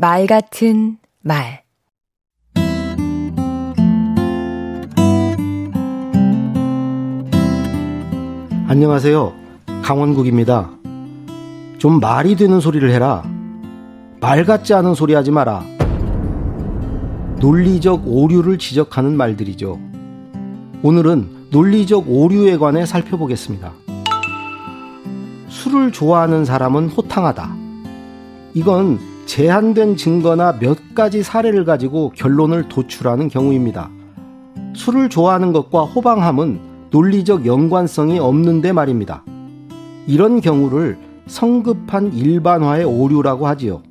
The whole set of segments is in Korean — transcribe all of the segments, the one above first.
말 같은 말 안녕하세요. 강원국입니다. 좀 말이 되는 소리를 해라. 말 같지 않은 소리 하지 마라. 논리적 오류를 지적하는 말들이죠. 오늘은 논리적 오류에 관해 살펴보겠습니다. 술을 좋아하는 사람은 호탕하다. 이건 제한된 증거나 몇 가지 사례를 가지고 결론을 도출하는 경우입니다. 술을 좋아하는 것과 호방함은 논리적 연관성이 없는데 말입니다. 이런 경우를 성급한 일반화의 오류라고 하지요.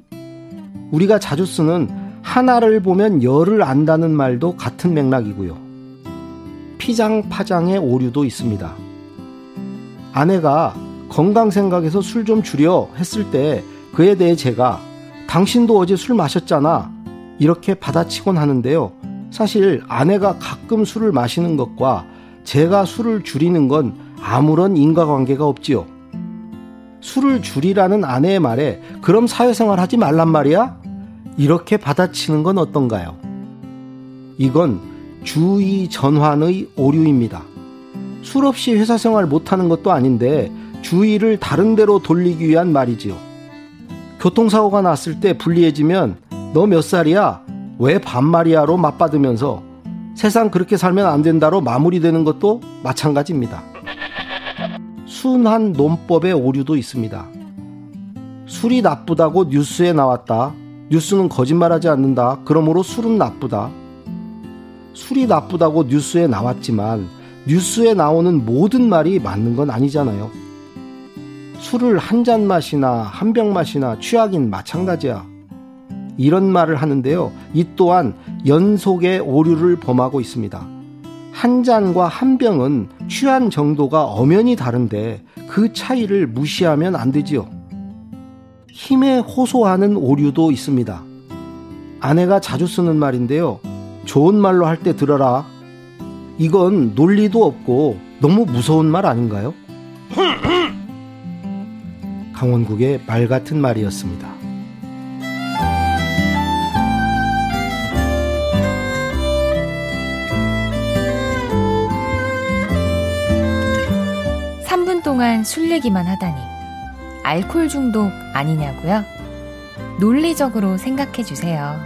우리가 자주 쓰는 하나를 보면 열을 안다는 말도 같은 맥락이고요. 피장파장의 오류도 있습니다. 아내가 건강 생각에서 술 좀 줄여 했을 때 그에 대해 제가 당신도 어제 술 마셨잖아 이렇게 받아치곤 하는데요. 사실 아내가 가끔 술을 마시는 것과 제가 술을 줄이는 건 아무런 인과관계가 없지요. 술을 줄이라는 아내의 말에 그럼 사회생활 하지 말란 말이야? 이렇게 받아치는 건 어떤가요? 이건 주의 전환의 오류입니다. 술 없이 회사 생활 못하는 것도 아닌데 주의를 다른 데로 돌리기 위한 말이지요. 교통사고가 났을 때 불리해지면 너 몇 살이야? 왜 반말이야로 맞받으면서 세상 그렇게 살면 안 된다로 마무리되는 것도 마찬가지입니다. 순한 논법의 오류도 있습니다. 술이 나쁘다고 뉴스에 나왔다. 뉴스는 거짓말하지 않는다. 그러므로 술은 나쁘다. 술이 나쁘다고 뉴스에 나왔지만 뉴스에 나오는 모든 말이 맞는 건 아니잖아요. 술을 한 잔 맛이나 한 병 맛이나 취하긴 마찬가지야. 이런 말을 하는데요. 이 또한 연속의 오류를 범하고 있습니다. 한 잔과 한 병은 취한 정도가 엄연히 다른데 그 차이를 무시하면 안 되지요. 힘에 호소하는 오류도 있습니다. 아내가 자주 쓰는 말인데요. 좋은 말로 할 때 들어라. 이건 논리도 없고 너무 무서운 말 아닌가요? 강원국의 말 같은 말이었습니다. 동안 술 얘기만 하다니. 알코올 중독 아니냐고요? 논리적으로 생각해 주세요.